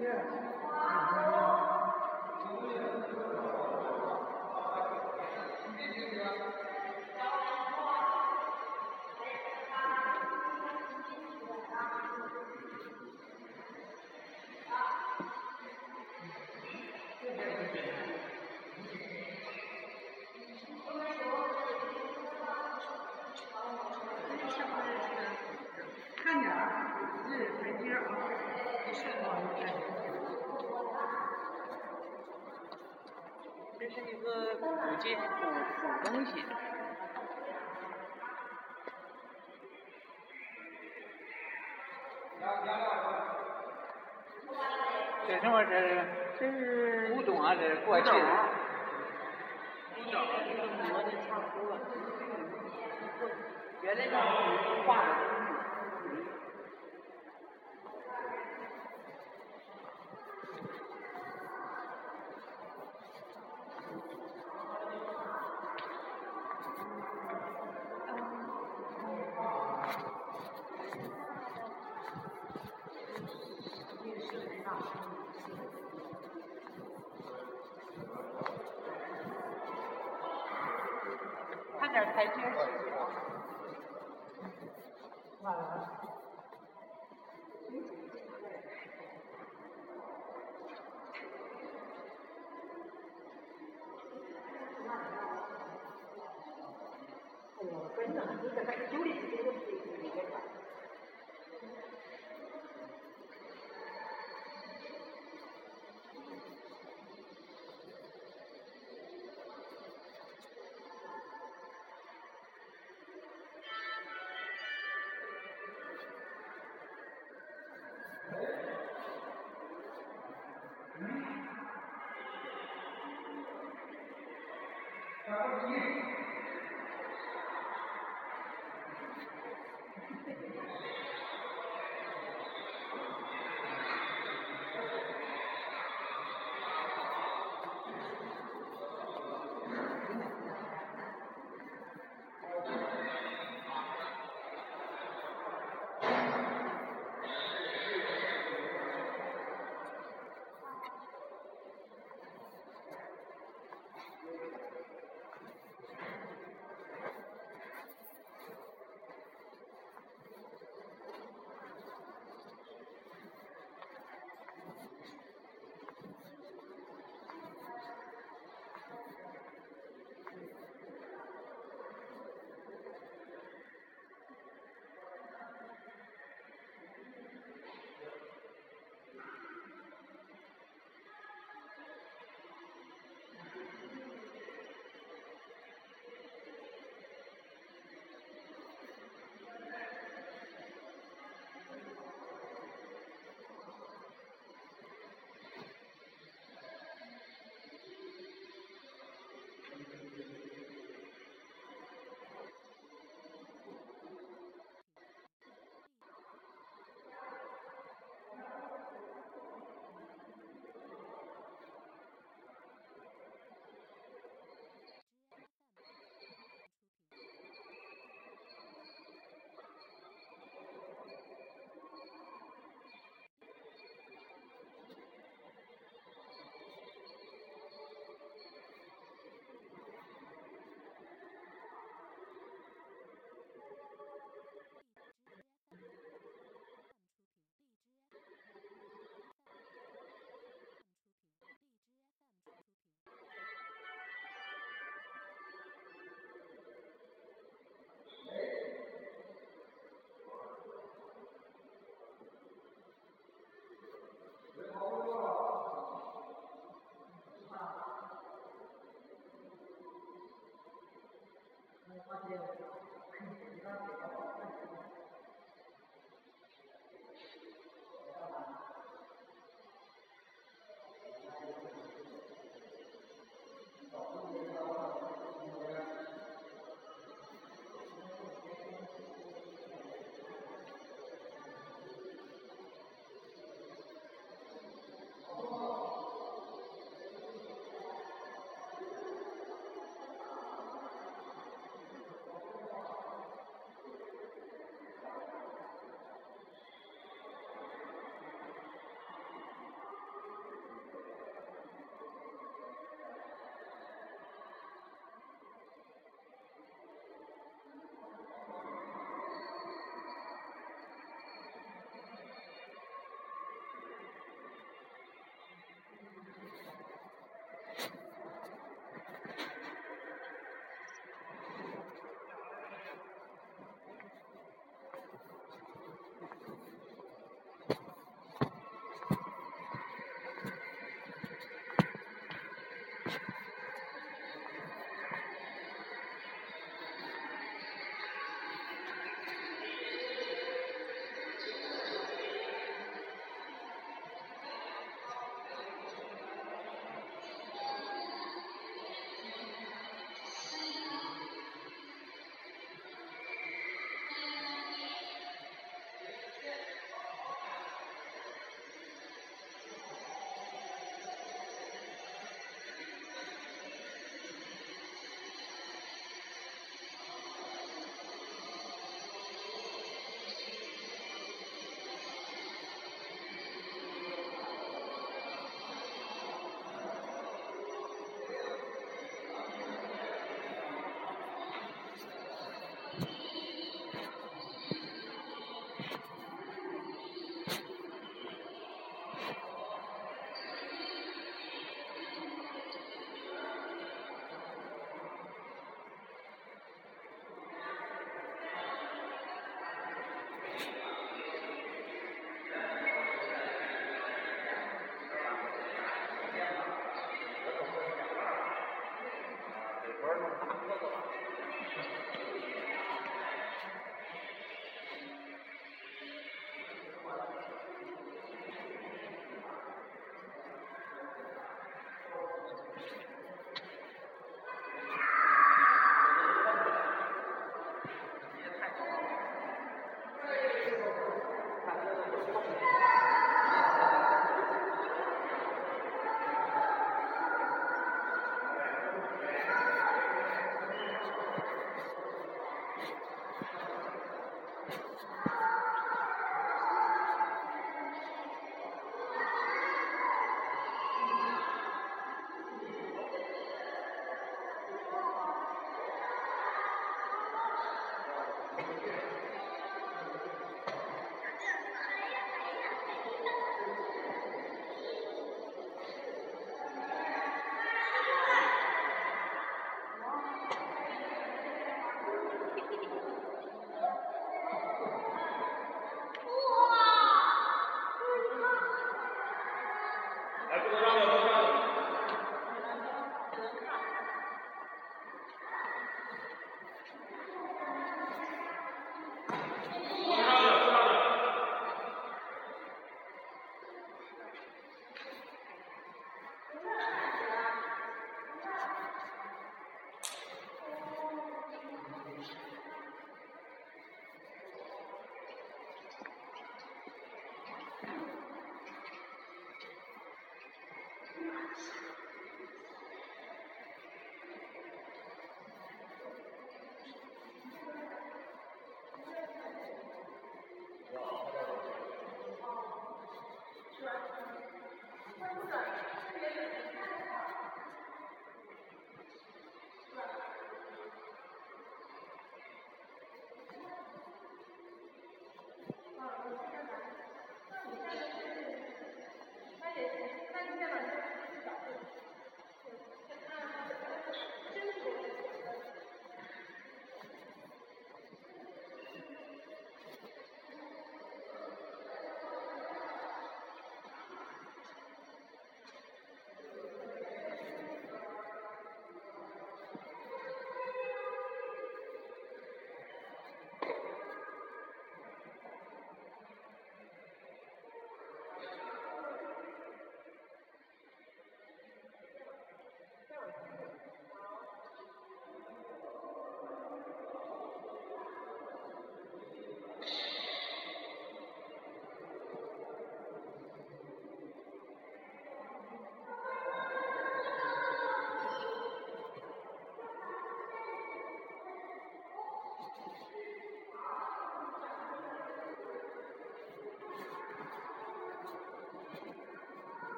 看这是一个古建古古东西。这什么？这是这是古董啊，这是过去的。磨的差不多了。原来那是画的 Kindern, chị. 맞아요. 그,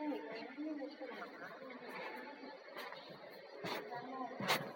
间就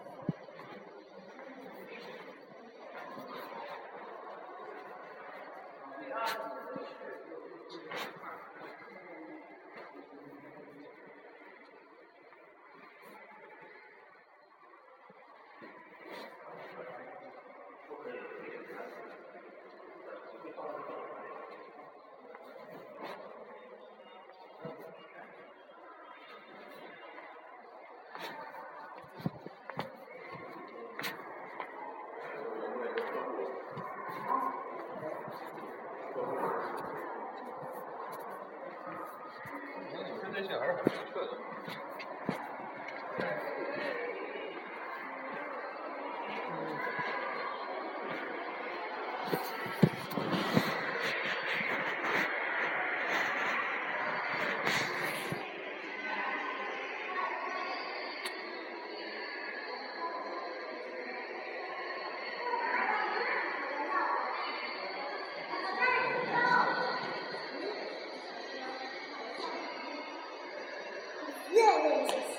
这些还是很明确的。越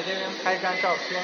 在这边拍张照片，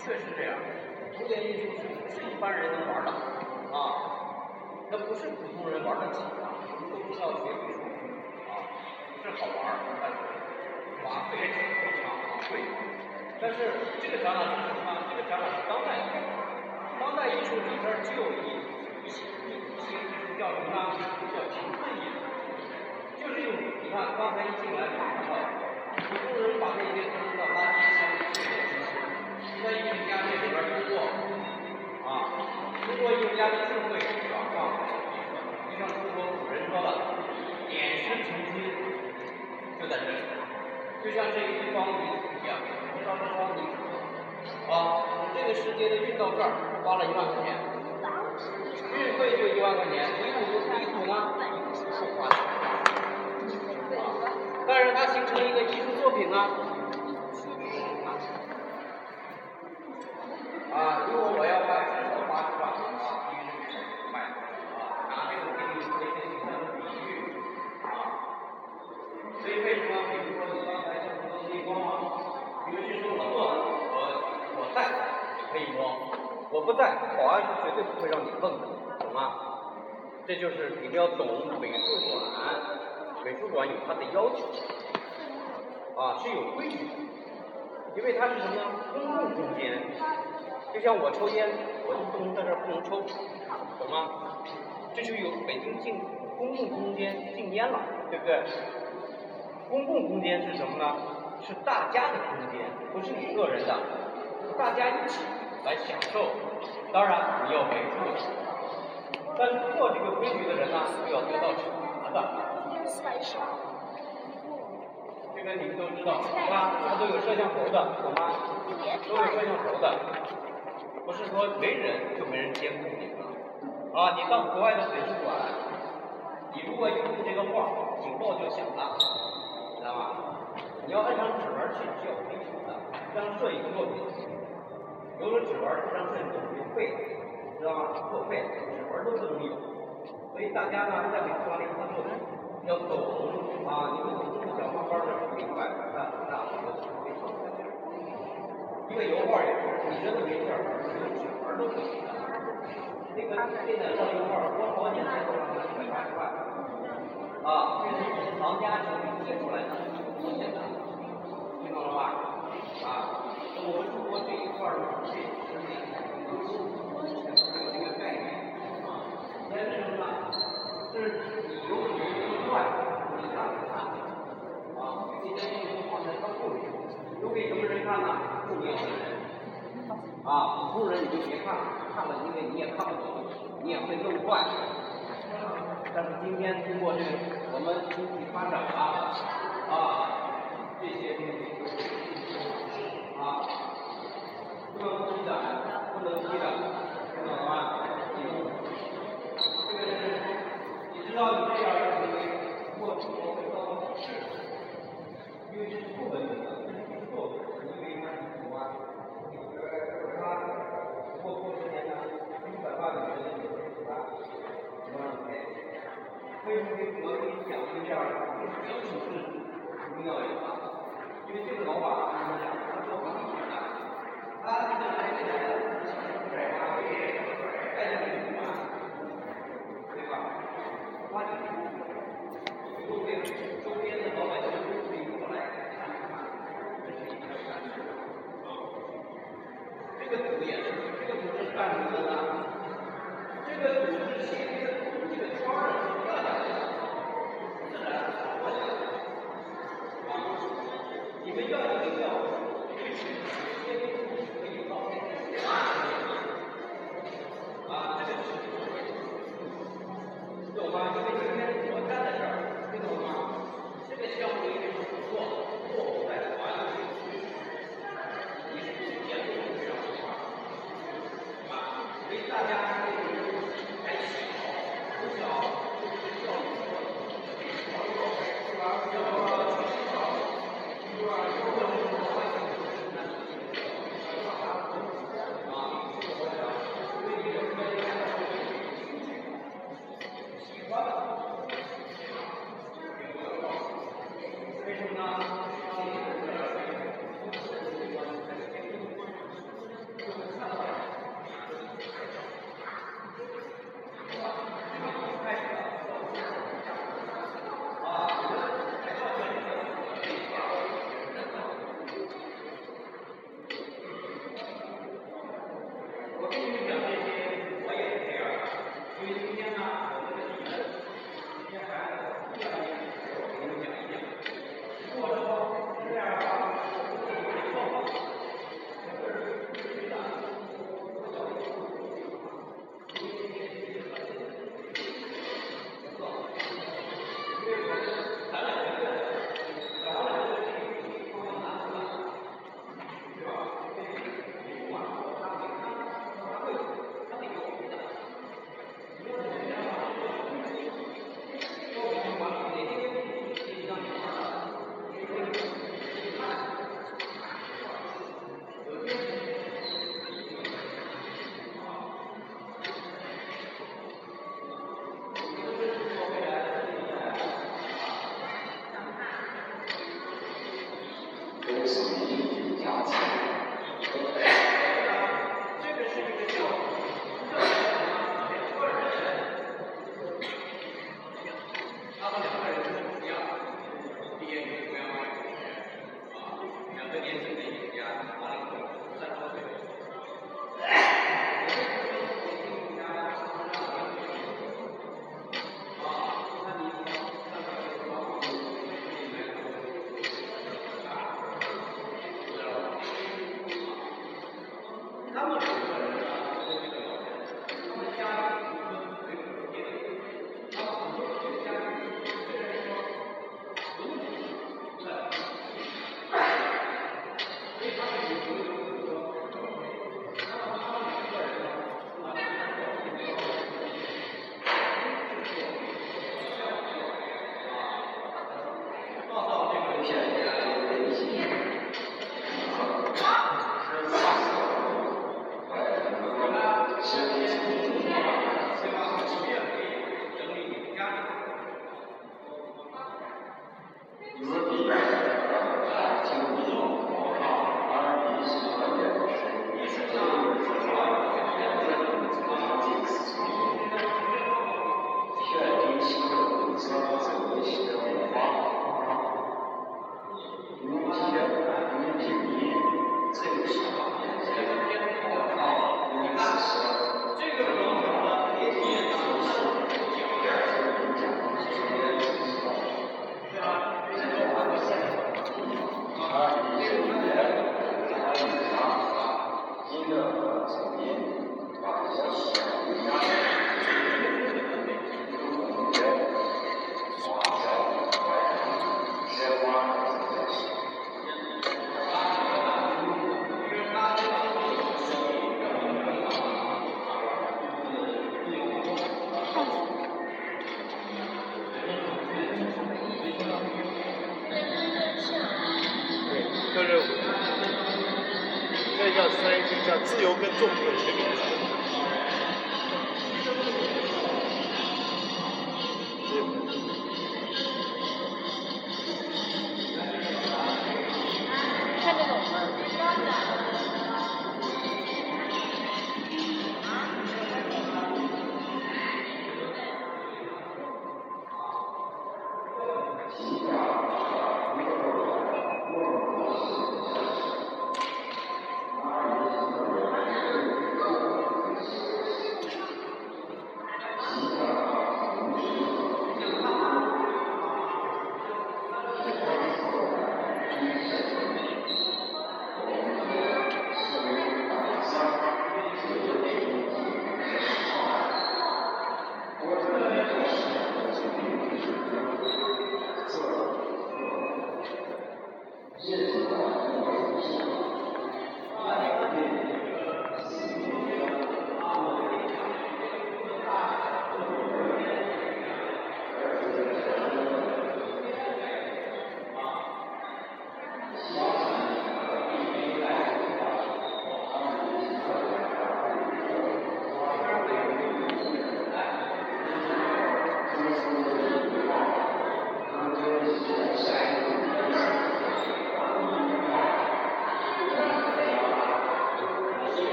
确实这样，古典艺术是不是一般人能玩的啊？那不是普通人玩得起的，我们都知道学艺术啊是好玩，但是花费是非常昂贵。但是这个展览是什么呢？这个展览是当代艺术，当代艺术里边就有一。叫什么呢？叫贫困艺术，就是用你看刚才一进来就看到，普通人把那些扔到垃圾，在艺术家这里边通过啊，通过艺术家的智慧转化，就像中国古人说的“点石成金”，就在这里，就像这一方泥土一样，你知道这方泥土啊，这个时间的运到这儿花了一万块钱。运费就一万块钱，泥土泥土呢不花钱，但是它形成一个艺术作品呢，啊，如果我要卖至少八十万啊，必须是卖啊，拿这个给你做一个形象的比喻啊，所以为什么比如说你刚才像说的光芒，比如是说我做，我我在可以摸。我不在，保安是绝对不会让你碰的，懂吗？这就是你要懂美术馆，美术馆有它的要求，啊，是有规矩的，因为它是什么？公共空间，就像我抽烟，我就不能在这儿不能抽，懂吗？这就有北京禁公共空间禁烟了，对不对？公共空间是什么呢？是大家的空间，不是你个人的，大家一起。来享受，当然你要维护，但是破这个规矩的人呢，就要得到惩罚的。这个你们都知道，是吧？他都有摄像头的，懂吗？都有摄像头的，不是说没人就没人监控你了。啊，你到国外的美术馆，你如果有这个画，警报就响了，知道吧？你要按上指纹去，是要赔钱的。让摄影作品，有了指纹，这张摄影作品就废了，知道吗？作废，指纹都不能有。所以大家呢，在美术馆里看作品，要走啊，你们走这么小慢慢的明白，看大好的非常一个油画也是，你真的没事儿，连指纹都不行。这个现在照油画，光好几年都让它一百八十块。啊，这是从藏家手里贴出来的，多简单，听懂了吧？啊，我们中国这一块儿呢，这十年来都有这个概念啊。原为什么呢？是你有有一个传，你让人看啊，今天这个放在仓库里，留给什么人看呢？重要的人啊，普通人你就别看了，看了因为你也看不懂，你也会弄坏。但是今天通过这个我们经济发展啊，啊，这些东西啊，不能积攒，不能积的，听懂了吗？这个是，你知道你这样的行为，过去我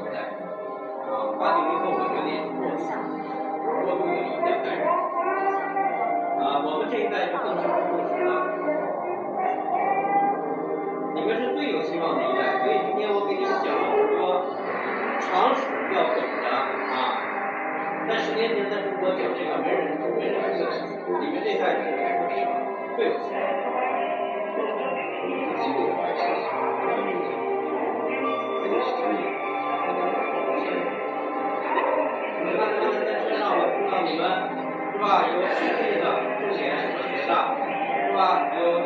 一代啊，八九零后，我觉得也多像，多属于这一代人。啊，我们这一代就更少，更少了。你们是最有希望的一代，所以今天我给你们讲了很多常识要懂得啊。但十年前，他如果讲这个，没人，没人相信。你们这代人是，最有希望。你们自己要相信啊，们，是吧？有训练的重点小学的，是吧？有。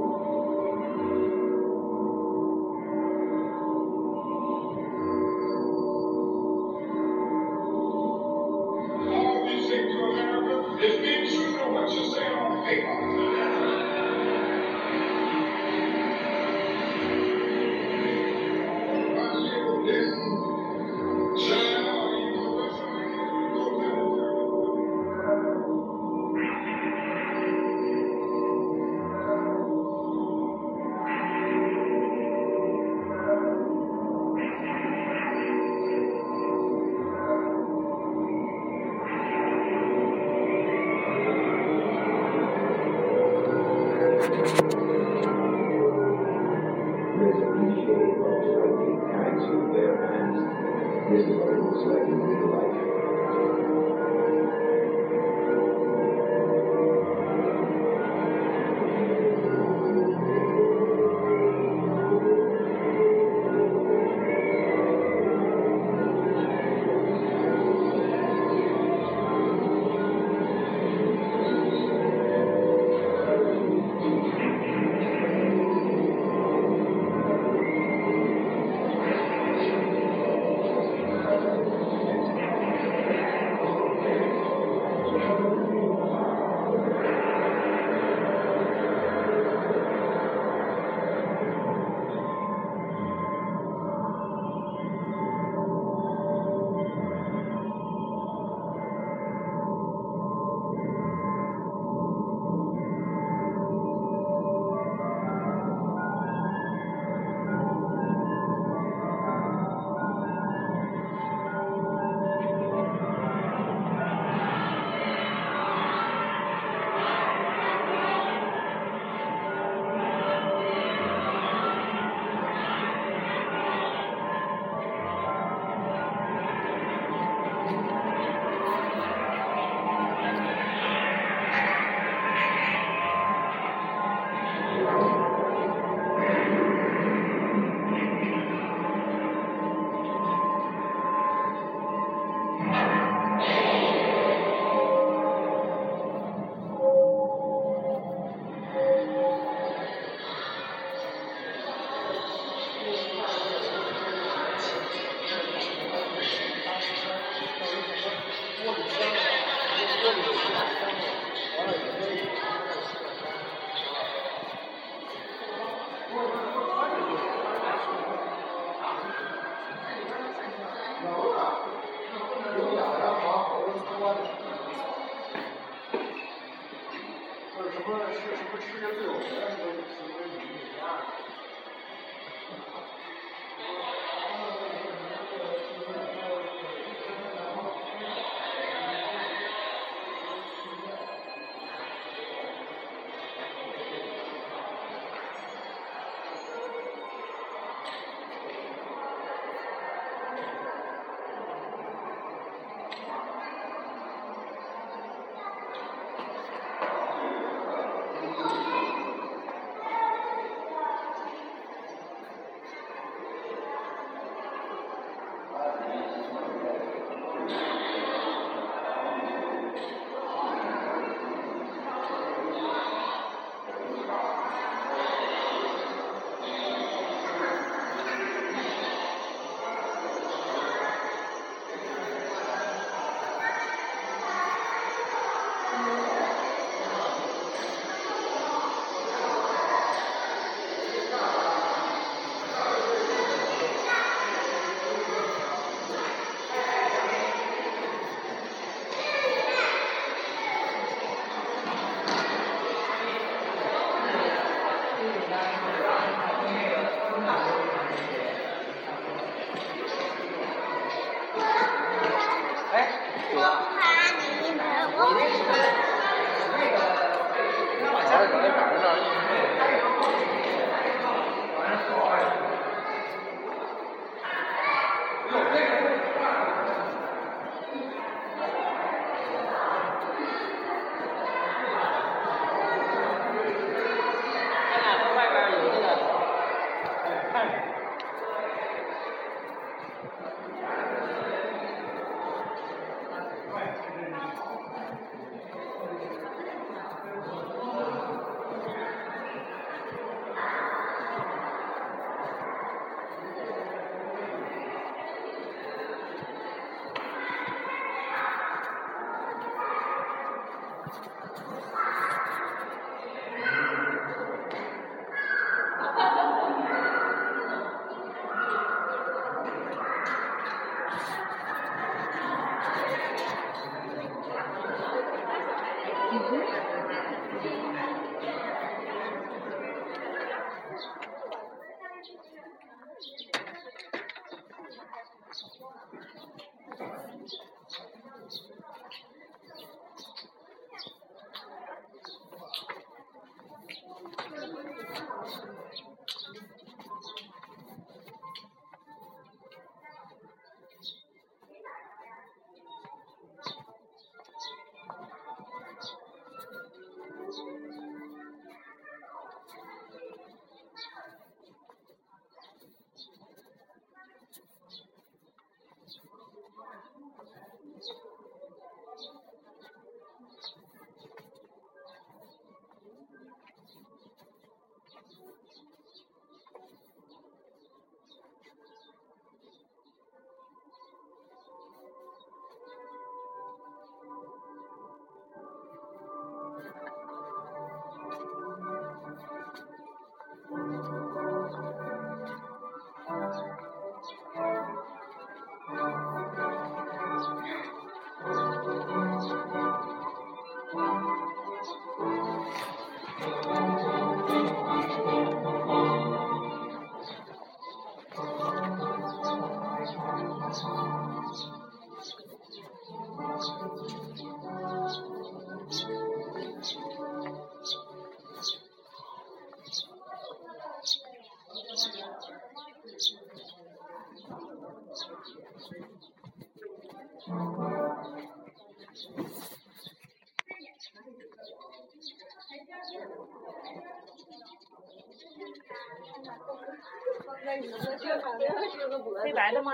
黑白的吗？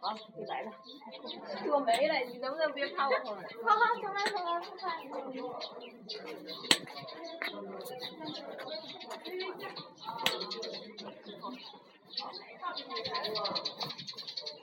好，黑白的。我没了，你能不能别拍我？好好，上来，上来，上来。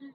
嗯